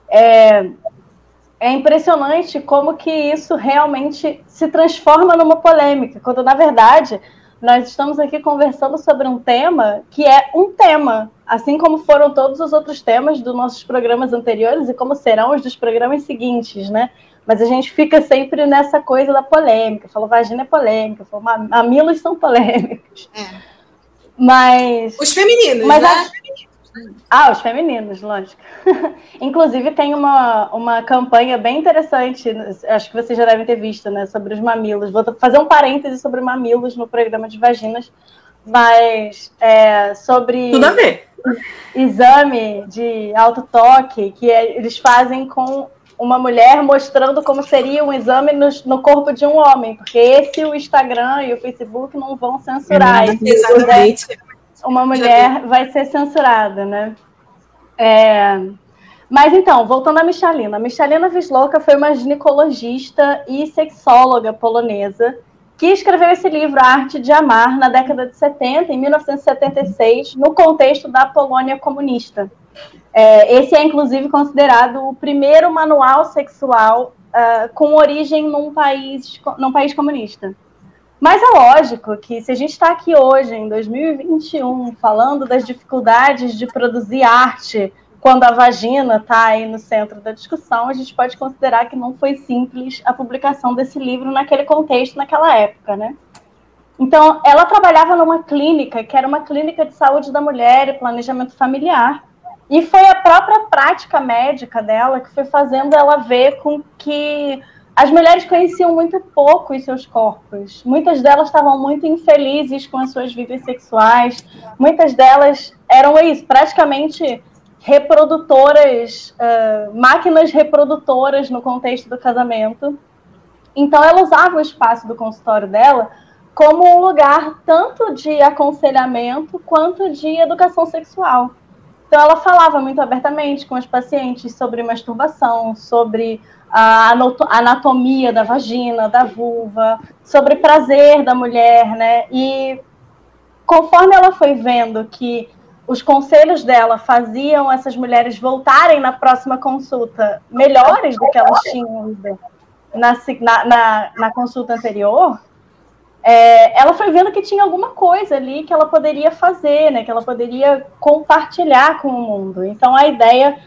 é, é impressionante como que isso realmente se transforma numa polêmica, quando na verdade nós estamos aqui conversando sobre um tema que é um tema, assim como foram todos os outros temas dos nossos programas anteriores e como serão os dos programas seguintes, né? Mas a gente fica sempre nessa coisa da polêmica. Falou vagina é polêmica, falou mamilos são polêmicos. É. Mas. Os femininos, mas né? Ah, os femininos, lógico. Inclusive, tem uma, uma campanha bem interessante, acho que vocês já devem ter visto, né? Sobre os mamilos. Vou fazer um parêntese sobre mamilos no programa de vaginas, mas é, sobre. Tudo a ver. Exame de autotoque que é, eles fazem com uma mulher mostrando como seria um exame no, no, corpo de um homem, porque esse o Instagram e o Facebook não vão censurar. Exatamente. Uma mulher vai ser censurada, né? É... Mas então, voltando à Michalina. A Michalina Wisloka foi uma ginecologista e sexóloga polonesa que escreveu esse livro, A Arte de Amar, na década de 70, em 1976, no contexto da Polônia comunista. É, esse é, inclusive, considerado o primeiro manual sexual uh, com origem num país, num país comunista. Mas é lógico que se a gente está aqui hoje, em 2021, falando das dificuldades de produzir arte quando a vagina está aí no centro da discussão, a gente pode considerar que não foi simples a publicação desse livro naquele contexto, naquela época, né? Então, ela trabalhava numa clínica, que era uma clínica de saúde da mulher e planejamento familiar, e foi a própria prática médica dela que foi fazendo ela ver com que as mulheres conheciam muito pouco os seus corpos. Muitas delas estavam muito infelizes com as suas vidas sexuais. Muitas delas eram isso, praticamente reprodutoras, uh, máquinas reprodutoras no contexto do casamento. Então, ela usava o espaço do consultório dela como um lugar tanto de aconselhamento quanto de educação sexual. Então, ela falava muito abertamente com os pacientes sobre masturbação, sobre a anatomia da vagina, da vulva, sobre prazer da mulher, né? E conforme ela foi vendo que os conselhos dela faziam essas mulheres voltarem na próxima consulta melhores do que elas tinham na, na, na consulta anterior, é, ela foi vendo que tinha alguma coisa ali que ela poderia fazer, né, que ela poderia compartilhar com o mundo. Então, a ideia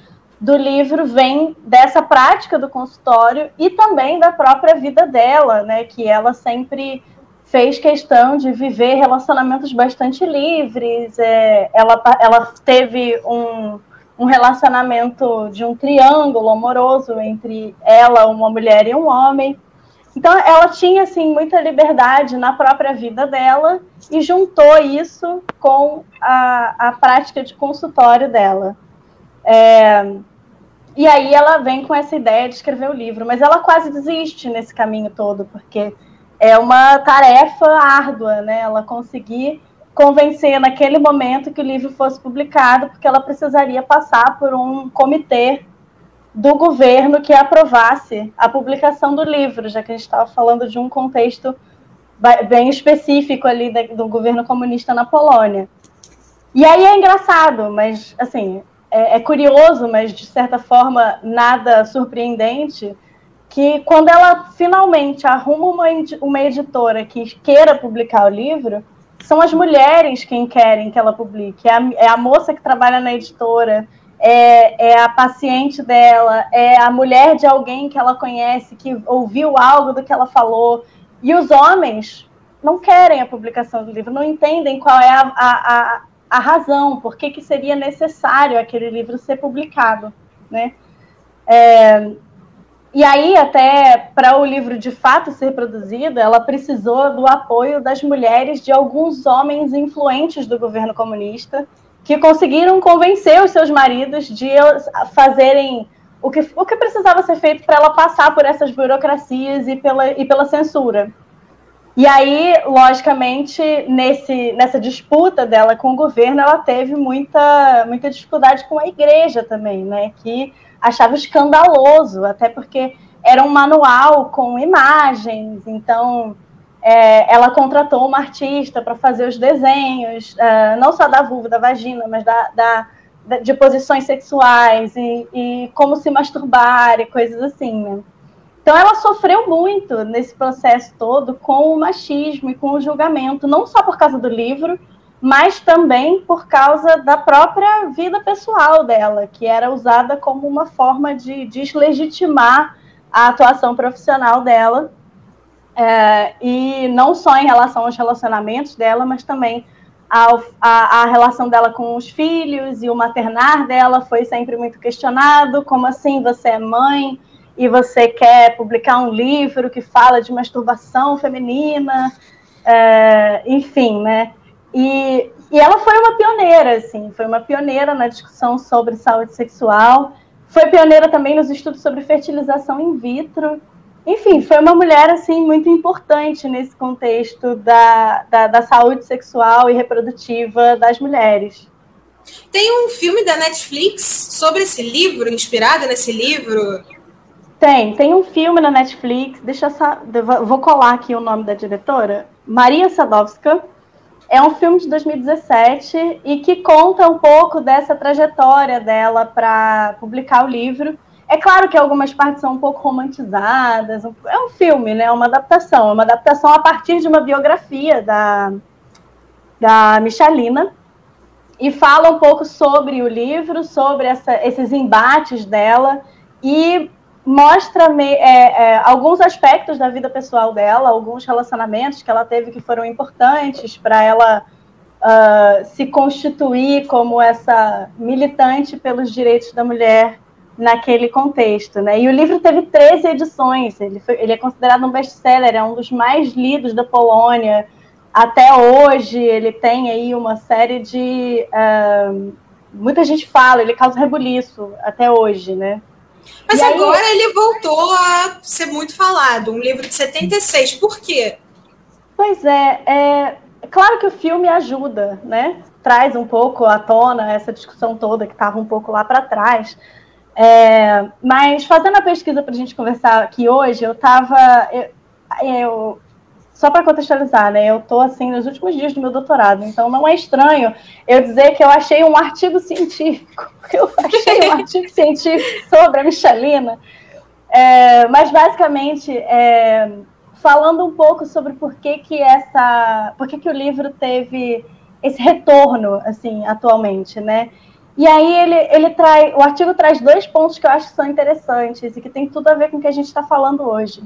do livro vem dessa prática do consultório e também da própria vida dela, né, que ela sempre fez questão de viver relacionamentos bastante livres. É, ela, ela teve um, um relacionamento de um triângulo amoroso entre ela, uma mulher e um homem. Então, ela tinha assim muita liberdade na própria vida dela e juntou isso com a, a prática de consultório dela. É, e aí ela vem com essa ideia de escrever o livro, mas ela quase desiste nesse caminho todo, porque é uma tarefa árdua, né? Ela conseguir convencer naquele momento que o livro fosse publicado, porque ela precisaria passar por um comitê do governo que aprovasse a publicação do livro, já que a gente estava falando de um contexto bem específico ali do governo comunista na Polônia. E aí é engraçado, mas assim é, é curioso, mas de certa forma nada surpreendente, que quando ela finalmente arruma uma, uma editora que queira publicar o livro, são as mulheres quem querem que ela publique. É a, é a moça que trabalha na editora, é, é, a paciente dela, é a mulher de alguém que ela conhece, que ouviu algo do que ela falou. E os homens não querem a publicação do livro, não entendem qual é a, a, a, razão, por que, que seria necessário aquele livro ser publicado. Né? É, e aí, até para o livro de fato ser produzido, ela precisou do apoio das mulheres de alguns homens influentes do governo comunista que conseguiram convencer os seus maridos de fazerem o que, o que precisava ser feito para ela passar por essas burocracias e pela, e pela censura. E aí, logicamente, nesse, nessa disputa dela com o governo, ela teve muita, muita dificuldade com a igreja também, né? Que achava escandaloso, até porque era um manual com imagens, então é, ela contratou uma artista para fazer os desenhos, uh, não só da vulva, da vagina, mas da, da, de posições sexuais e, e, como se masturbar e coisas assim. Né? Então ela sofreu muito nesse processo todo com o machismo e com o julgamento, não só por causa do livro, mas também por causa da própria vida pessoal dela, que era usada como uma forma de deslegitimar a atuação profissional dela é, e não só em relação aos relacionamentos dela, mas também ao, a, a, relação dela com os filhos e o maternar dela foi sempre muito questionado. Como assim você é mãe e você quer publicar um livro que fala de masturbação feminina? É, enfim, né? E, e ela foi uma pioneira, assim, foi uma pioneira na discussão sobre saúde sexual, foi pioneira também nos estudos sobre fertilização in vitro, enfim, foi uma mulher assim muito importante nesse contexto da, da, da, saúde sexual e reprodutiva das mulheres. Tem um filme da Netflix sobre esse livro, inspirado nesse livro? Tem, tem um filme na Netflix, deixa eu vou colar aqui o nome da diretora, Maria Sadowska. É um filme de 2017 e que conta um pouco dessa trajetória dela para publicar o livro é claro que algumas partes são um pouco romantizadas. É um filme, né? É uma adaptação. É uma adaptação a partir de uma biografia da, da Michalina. E fala um pouco sobre o livro, sobre essa, esses embates dela. E mostra é, é, alguns aspectos da vida pessoal dela, alguns relacionamentos que ela teve que foram importantes para ela uh, se constituir como essa militante pelos direitos da mulher naquele contexto, né? E o livro teve 13 edições, ele, foi, ele é considerado um best-seller, é um dos mais lidos da Polônia. Até hoje, ele tem aí uma série de... Uh, muita gente fala, ele causa rebuliço até hoje, né? Mas e agora aí... ele voltou a ser muito falado, um livro de 76, por quê? Pois é, é, claro que o filme ajuda, né? traz um pouco à tona essa discussão toda que estava um pouco lá para trás. É, mas fazendo a pesquisa para a gente conversar aqui hoje, eu estava. Eu, eu, só para contextualizar, né? Eu estou assim nos últimos dias do meu doutorado, então não é estranho eu dizer que eu achei um artigo científico. Eu achei um artigo científico sobre a Michelina. É, mas basicamente é, falando um pouco sobre por que, que essa. por que, que o livro teve esse retorno, assim, atualmente, né? E aí ele, ele traz, o artigo traz dois pontos que eu acho que são interessantes e que tem tudo a ver com o que a gente está falando hoje.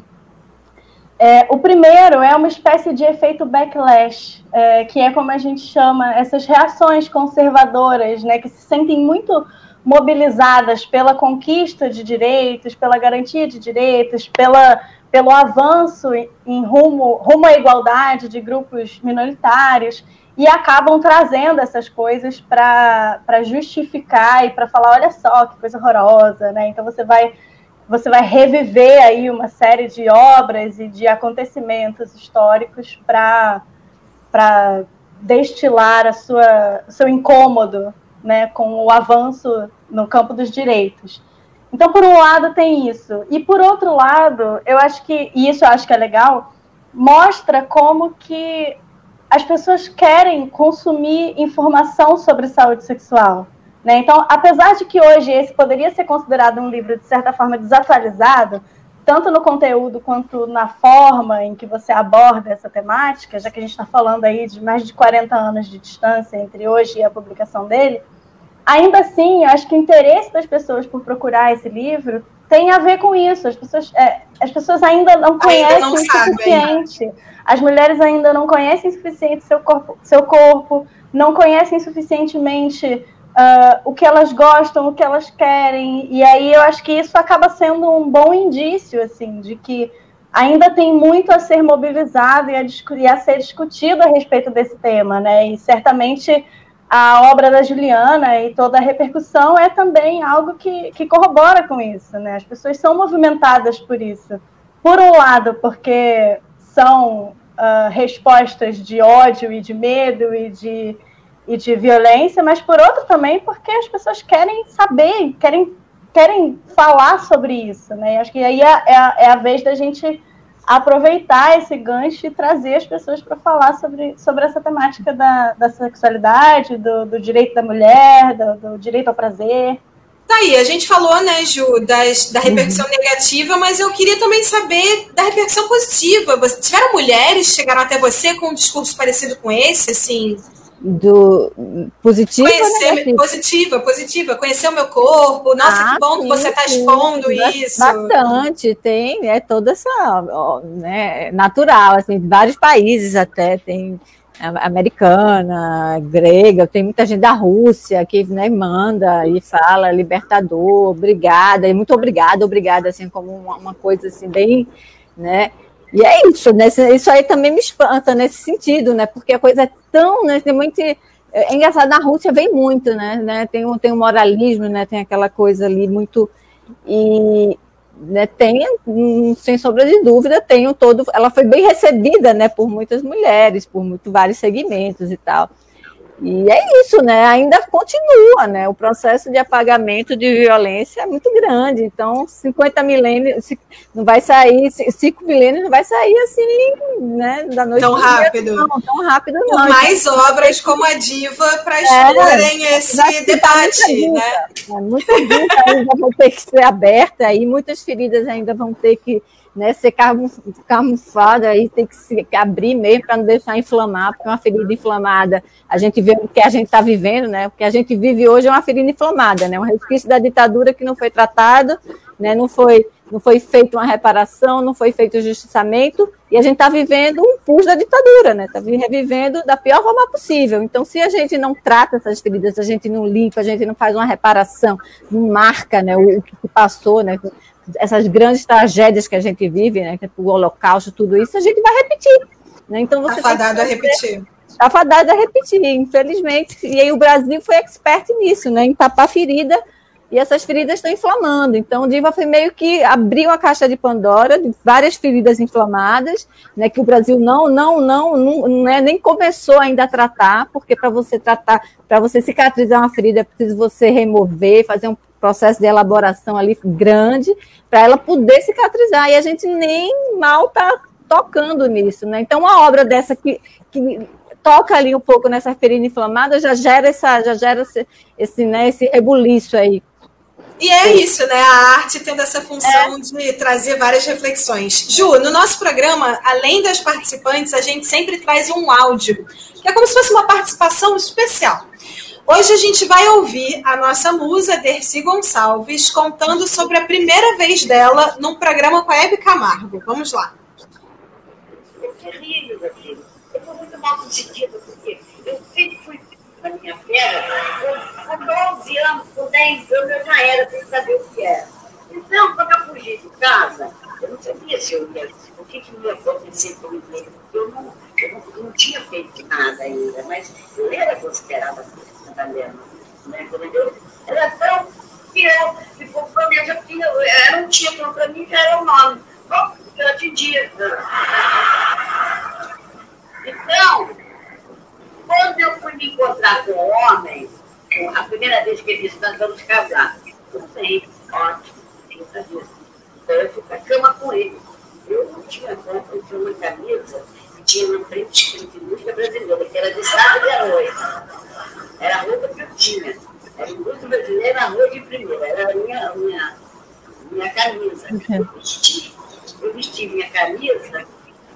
É, o primeiro é uma espécie de efeito backlash, é, que é como a gente chama essas reações conservadoras, né, que se sentem muito mobilizadas pela conquista de direitos, pela garantia de direitos, pela, pelo avanço em rumo, rumo à igualdade de grupos minoritários e acabam trazendo essas coisas para justificar e para falar, olha só que coisa horrorosa, né? Então você vai você vai reviver aí uma série de obras e de acontecimentos históricos para para destilar a sua seu incômodo, né, com o avanço no campo dos direitos. Então, por um lado tem isso, e por outro lado, eu acho que e isso eu acho que é legal, mostra como que as pessoas querem consumir informação sobre saúde sexual. Né? Então, apesar de que hoje esse poderia ser considerado um livro, de certa forma, desatualizado, tanto no conteúdo quanto na forma em que você aborda essa temática, já que a gente está falando aí de mais de 40 anos de distância entre hoje e a publicação dele, ainda assim, eu acho que o interesse das pessoas por procurar esse livro tem a ver com isso. As pessoas, é, as pessoas ainda não conhecem ainda não o suficiente. As mulheres ainda não conhecem o suficiente seu corpo, seu corpo não conhecem suficientemente uh, o que elas gostam, o que elas querem. E aí eu acho que isso acaba sendo um bom indício, assim, de que ainda tem muito a ser mobilizado e a, e a ser discutido a respeito desse tema, né? E certamente a obra da Juliana e toda a repercussão é também algo que, que corrobora com isso, né? As pessoas são movimentadas por isso. Por um lado, porque são uh, respostas de ódio e de medo e de, e de violência, mas por outro também porque as pessoas querem saber, querem, querem falar sobre isso, né? acho que aí é, é, a, é a vez da gente aproveitar esse gancho e trazer as pessoas para falar sobre, sobre essa temática da, da sexualidade, do, do direito da mulher, do, do, direito ao prazer. Tá aí, a gente falou, né, Ju, das, da repercussão uhum. negativa, mas eu queria também saber da repercussão positiva. Tiveram mulheres que chegaram até você com um discurso parecido com esse, assim? Do positivo Conhecer, positiva, positiva, conhecer o meu corpo, nossa, ah, que bom sim, que você está expondo isso. Bastante, tem, é toda essa, ó, né, natural, assim, de vários países até, tem americana, grega, tem muita gente da Rússia que né, manda e fala libertador, obrigada, e muito obrigada, obrigada, assim, como uma, uma coisa assim, bem, né, e é isso, né? Isso aí também me espanta nesse sentido, né? Porque a coisa é tão, né? Tem muito. É engraçado, na Rússia vem muito, né? né? Tem, um, tem um moralismo, né? Tem aquela coisa ali muito. E né, tem, sem sombra de dúvida, tem um todo. Ela foi bem recebida, né? Por muitas mulheres, por muito, vários segmentos e tal. E é isso, né? Ainda continua, né? O processo de apagamento de violência é muito grande. Então, 50 milênios não vai sair, 5 milênios não vai sair assim, né? Da noite tão rápido. Dia, não, tão rápido não. Com mais obras como a Diva para explorarem é, esse debate, né? É, muita luta ainda vão ter que ser aberta aí, muitas feridas ainda vão ter que né, ser camuflada, aí tem que se abrir mesmo para não deixar inflamar, porque uma ferida inflamada, a gente vê o que a gente está vivendo, né? O que a gente vive hoje é uma ferida inflamada, né? Um resquício da ditadura que não foi tratado, né? Não foi, não foi feita uma reparação, não foi feito o justiçamento, e a gente está vivendo um pus da ditadura, né? Está revivendo da pior forma possível. Então, se a gente não trata essas feridas, a gente não limpa, a gente não faz uma reparação, não marca, né? O, que passou, né? Essas grandes tragédias que a gente vive, né, é o Holocausto, tudo isso, a gente vai repetir. Né? Então você tá fadado a repetir. Está fadado a repetir, infelizmente. E aí o Brasil foi expert nisso, né, em tapar ferida e essas feridas estão inflamando. Então, o Diva foi meio que abriu a caixa de Pandora de várias feridas inflamadas, né, que o Brasil não, não, não, não né, nem começou ainda a tratar, porque para você tratar, para você cicatrizar uma ferida, é preciso você remover, fazer um processo de elaboração ali grande, para ela poder cicatrizar. E a gente nem mal está tocando nisso, né? Então, uma obra dessa que, que toca ali um pouco nessa ferida inflamada já gera essa, já gera esse, esse, né, esse rebuliço aí e é isso, né? A arte tendo essa função é. de trazer várias reflexões. Ju, no nosso programa, além das participantes, a gente sempre traz um áudio, que é como se fosse uma participação especial. Hoje a gente vai ouvir a nossa musa, Dercy Gonçalves, contando sobre a primeira vez dela num programa com a Hebe Camargo. Vamos lá. É terrível aquilo. Eu estou muito mal conseguida, porque eu sempre fui na minha fera, com 12 anos, com 10 anos, eu já era sem saber o que era. Então, quando eu fugi de casa, eu não sabia se eu ia, o que, que ia acontecer comigo, eu não, eu não, não tinha feito nada ainda, mas eu era considerada italiana. Né? Eu era tão fiel, e conforme eu já tinha, era um título para mim, já era um nome. Bom, eu atendia. Então, quando eu fui me encontrar com o homem, a primeira vez que ele disse, nós vamos casar. Eu sei, ótimo. Então eu fui para a cama com ele. Eu não tinha roupa, eu tinha uma camisa que tinha na frente escrito música brasileira, que era de sábado e à noite. Era a roupa que eu tinha. Era música brasileira, arroz de primeira. Era a minha, minha, minha camisa. que Eu vesti. Eu vesti minha camisa,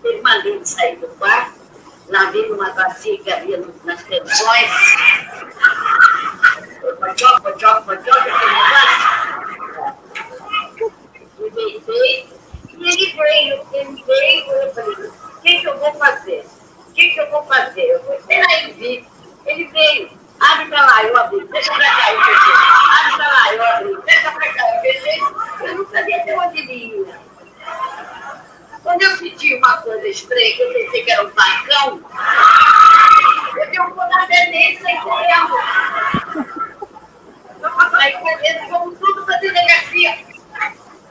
ele mandou de sair do quarto, lavei numa bacia que havia nas pensões. Pochoca, pochoca, pochoca, aquele negócio. E deitei, e ele veio, ele veio, eu falei, o que, que eu vou fazer? O que, que eu vou fazer? Eu vou esperar ele vir. Ele veio, abre pra lá, eu abri, deixa pra cá, eu fechei. Abre pra lá, eu abri, deixa pra cá, eu fechei. Eu não sabia onde ele ia. Quando eu senti uma coisa estranha, que eu pensei que era um facão, eu dei um pontapé nele saí correndo. Eu saí correndo, fomos tudo para a delegacia.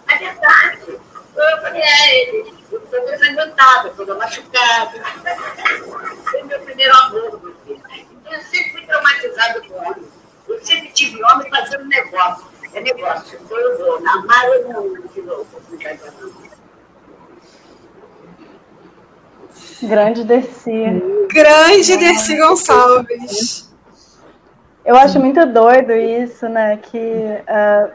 A verdade. Eu falei, é ele. Eu estou desencantada, toda machucada. Foi meu primeiro amor, eu sempre fui traumatizada com homem. Eu sempre tive homem fazendo negócio. É negócio. Então eu vou. Na mar eu não, não tive oportunidade de Grande Dercy. Grande Dercy Gonçalves. Eu acho muito doido isso, né? Que uh,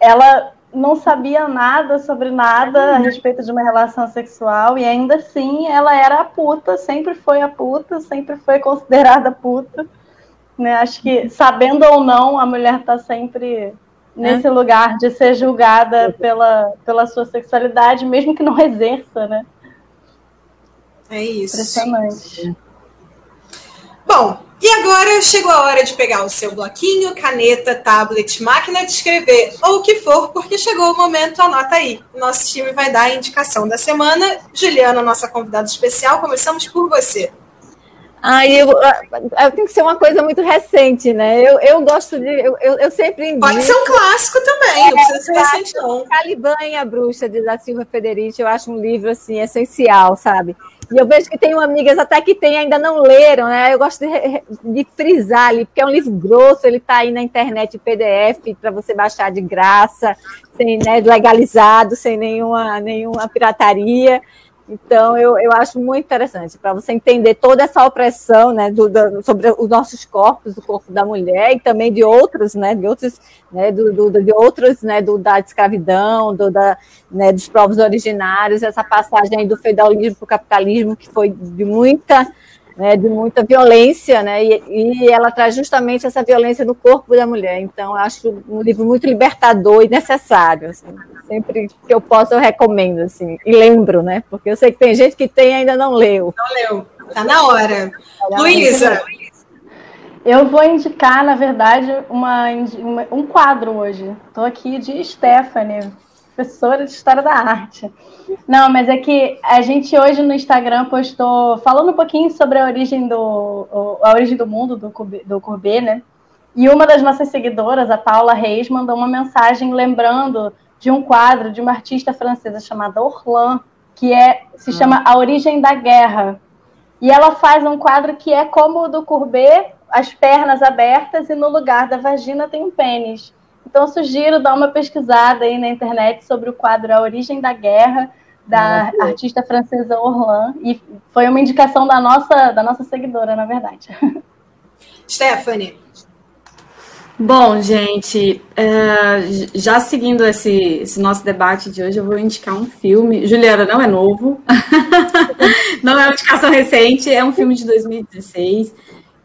ela não sabia nada sobre nada a respeito de uma relação sexual e ainda assim ela era a puta, sempre foi a puta, sempre foi considerada puta. Né? Acho que, sabendo ou não, a mulher está sempre nesse é. lugar de ser julgada pela, pela sua sexualidade, mesmo que não exerça, né? É isso. Impressionante. Bom, e agora chegou a hora de pegar o seu bloquinho, caneta, tablet, máquina de escrever ou o que for, porque chegou o momento, anota aí. Nosso time vai dar a indicação da semana. Juliana, nossa convidada especial, começamos por você. Aí eu, eu, tem que ser uma coisa muito recente, né? Eu, eu gosto de. Eu, eu, sempre indico. Pode ser um clássico também, é, não precisa ser recente, não. Caliban e a Bruxa, de da Silva Federici, eu acho um livro assim, essencial, sabe? E eu vejo que tem amigas até que tem, ainda não leram, né? Eu gosto de, de frisar ali, porque é um livro grosso, ele está aí na internet PDF para você baixar de graça, sem né, legalizado, sem nenhuma, nenhuma pirataria. Então, eu, eu acho muito interessante para você entender toda essa opressão né, do, do, sobre os nossos corpos, o corpo da mulher e também de outros, né, de outros, né, do, do de outros, né, do, da escravidão, do, da, né, dos povos originários, essa passagem do feudalismo para o capitalismo que foi de muita né, de muita violência, né, e, e, ela traz justamente essa violência no corpo da mulher. Então, acho um livro muito libertador e necessário. Assim. Sempre que eu posso, eu recomendo, assim, e lembro, né, porque eu sei que tem gente que tem e ainda não leu. Não leu, tá na hora. Luísa. Eu vou indicar, na verdade, uma, uma um quadro hoje. Estou aqui de Stephanie, professora de História da Arte. Não, mas é que a gente hoje no Instagram postou, falando um pouquinho sobre a origem do, a origem do mundo do, do Courbet, né? E uma das nossas seguidoras, a Paula Reis, mandou uma mensagem lembrando de um quadro de uma artista francesa chamada Orlan, que é, se chama A Origem da Guerra. E ela faz um quadro que é como o do Courbet, as pernas abertas e no lugar da vagina tem um pênis. Então, eu sugiro dar uma pesquisada aí na internet sobre o quadro A Origem da Guerra, da ah, artista francesa Orlan. E foi uma indicação da nossa, da nossa seguidora, na verdade. Stephanie. Bom, gente, uh, já seguindo esse, esse, nosso debate de hoje, eu vou indicar um filme. Juliana, não é novo, não é uma indicação recente, é um filme de 2016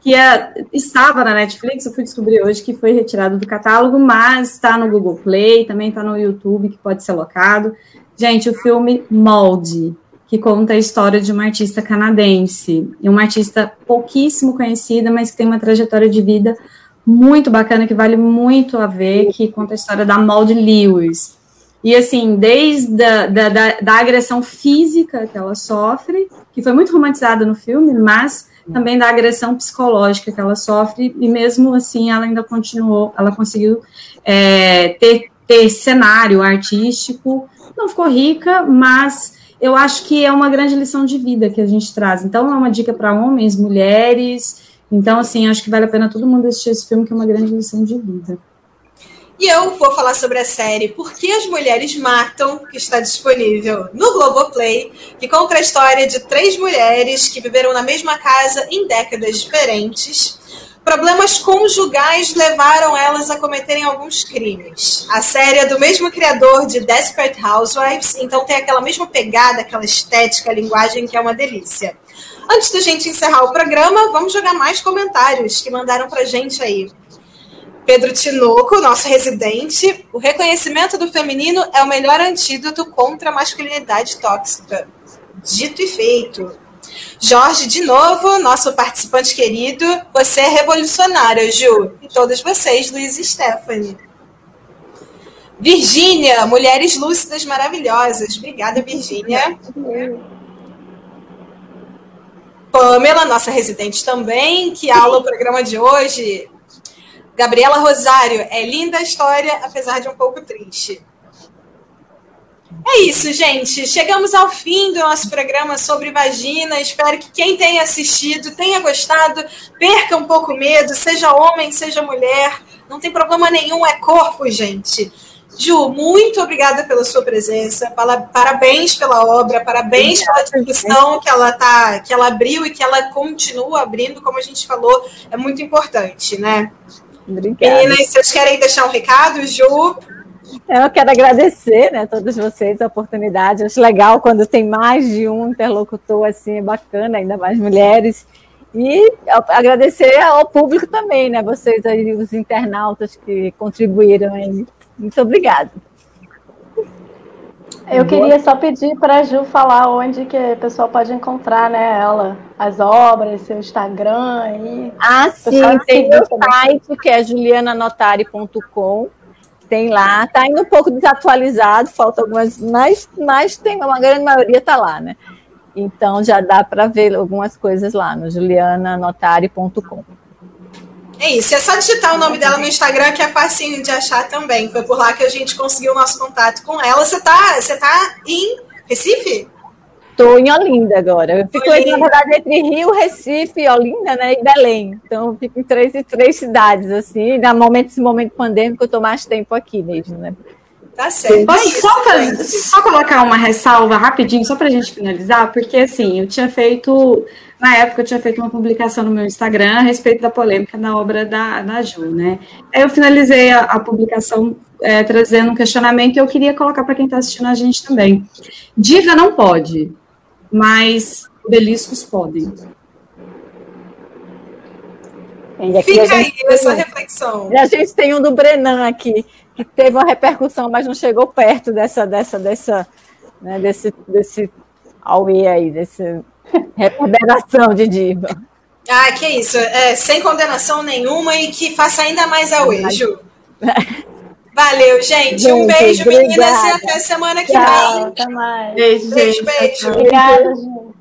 que é, estava na Netflix, eu fui descobrir hoje que foi retirado do catálogo, mas está no Google Play, também está no YouTube, que pode ser locado. Gente, o filme Molde, que conta a história de uma artista canadense, e uma artista pouquíssimo conhecida, mas que tem uma trajetória de vida muito bacana, que vale muito a ver, que conta a história da Molde Lewis. E assim, desde a, da, da, da agressão física que ela sofre, que foi muito romantizada no filme, mas também da agressão psicológica que ela sofre, e mesmo assim ela ainda continuou, ela conseguiu é, ter, ter cenário artístico, não ficou rica, mas eu acho que é uma grande lição de vida que a gente traz. Então, é uma dica para homens, mulheres. Então, assim, acho que vale a pena todo mundo assistir esse filme, que é uma grande lição de vida. E eu vou falar sobre a série Por que as Mulheres Matam, que está disponível no Globoplay, que conta a história de três mulheres que viveram na mesma casa em décadas diferentes. Problemas conjugais levaram elas a cometerem alguns crimes. A série é do mesmo criador de Desperate Housewives, então tem aquela mesma pegada, aquela estética, a linguagem que é uma delícia. Antes da gente encerrar o programa, vamos jogar mais comentários que mandaram pra gente aí. Pedro Tinoco, nosso residente, o reconhecimento do feminino é o melhor antídoto contra a masculinidade tóxica. Dito e feito. Jorge, de novo, nosso participante querido, você é revolucionária, Ju. E todos vocês, Luiz e Stephanie. Virgínia, mulheres lúcidas maravilhosas. Obrigada, Virgínia. Pamela, nossa residente também, que aula o programa de hoje. Gabriela Rosário, é linda a história, apesar de um pouco triste. É isso, gente. Chegamos ao fim do nosso programa sobre vagina. Espero que quem tenha assistido tenha gostado. Perca um pouco o medo, seja homem, seja mulher. Não tem problema nenhum, é corpo, gente. Ju, muito obrigada pela sua presença. Parabéns pela obra, parabéns pela discussão que ela tá, que ela abriu e que ela continua abrindo, como a gente falou, é muito importante, né? Obrigada. Meninas, vocês querem deixar um recado, Ju? Eu quero agradecer, né, todos vocês a oportunidade. Acho legal quando tem mais de um interlocutor assim, é bacana, ainda mais mulheres. E agradecer ao público também, né, vocês aí, os internautas que contribuíram aí. Muito obrigada. Eu queria só pedir para a Ju falar onde que o pessoal pode encontrar, né, ela, as obras, seu Instagram e Ah, sim, tem o site que é juliananotari.com. Tem lá, tá indo um pouco desatualizado, falta algumas, mas, mas tem uma grande maioria tá lá, né? Então já dá para ver algumas coisas lá no juliananotari.com. É isso, é só digitar o nome dela no Instagram que é facinho de achar também. Foi por lá que a gente conseguiu o nosso contato com ela. Você tá, você tá em Recife? Estou em Olinda agora. Eu fico, Olinda. na verdade, entre Rio, Recife, Olinda né, e Belém. Então, eu fico em três, três cidades, assim. No momento, esse momento pandêmico, eu estou mais tempo aqui mesmo, né? Tá certo. Posso só, fazer, só colocar uma ressalva rapidinho, só para a gente finalizar? Porque, assim, eu tinha feito na época eu tinha feito uma publicação no meu Instagram a respeito da polêmica da obra da, da Ju, né? Aí eu finalizei a, a publicação é, trazendo um questionamento e eu queria colocar para quem está assistindo a gente também. Diva não pode, mas beliscos podem. Fica aí essa reflexão. E a gente tem um do Brenan aqui, que teve uma repercussão, mas não chegou perto dessa, dessa, dessa, né, desse, desse auê aí, desse Reverberação de diva. Ah, que isso. É, sem condenação nenhuma e que faça ainda mais a Ju. Valeu, gente. gente um beijo, obrigada. meninas, e até semana que Tchau, vem. Até mais. Beijo, beijo. beijo. Obrigada, gente.